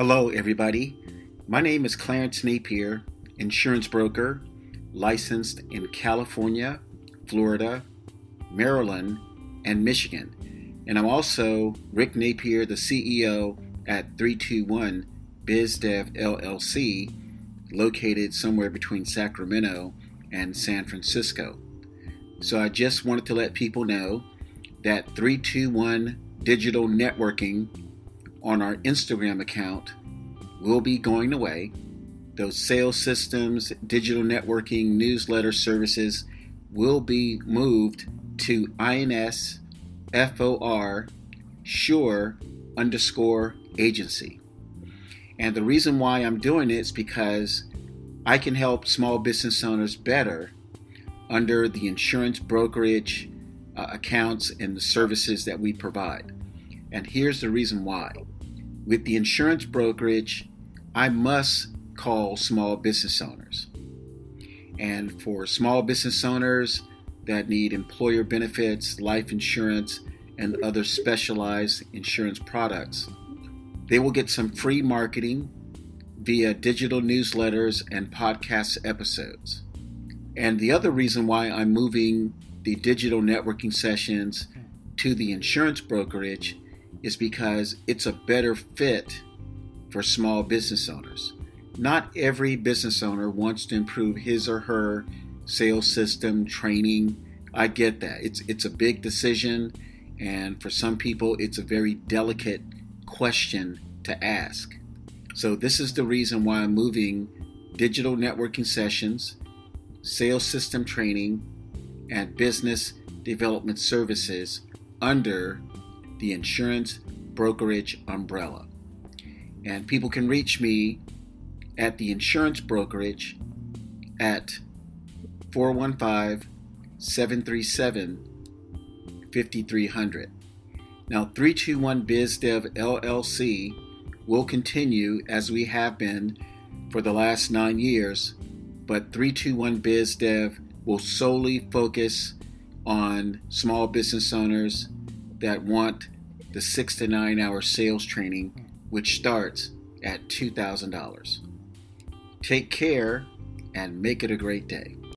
Hello, everybody. My name is Clarence Napier, insurance broker, licensed in California, Florida, Maryland, and Michigan. And I'm also Rick Napier, the CEO at 321 BizDev LLC, located somewhere between Sacramento and San Francisco. So I just wanted to let people know that 321 Digital Networking on our Instagram account will be going away. Those sales systems, digital networking, newsletter services will be moved to INS FOR Sure underscore agency. And the reason why I'm doing it is because I can help small business owners better under the insurance brokerage uh, accounts and the services that we provide. And here's the reason why. With the insurance brokerage, I must call small business owners. And for small business owners that need employer benefits, life insurance, and other specialized insurance products, they will get some free marketing via digital newsletters and podcast episodes. And the other reason why I'm moving the digital networking sessions to the insurance brokerage is because it's a better fit for small business owners. Not every business owner wants to improve his or her sales system, training. I get that. It's it's a big decision and for some people it's a very delicate question to ask. So this is the reason why I'm moving digital networking sessions, sales system training, and business development services under the insurance brokerage umbrella. And people can reach me at the insurance brokerage at 415 737 5300. Now, 321 BizDev LLC will continue as we have been for the last nine years, but 321 BizDev will solely focus on small business owners that want the six to nine hour sales training, which starts at $2,000. Take care and make it a great day.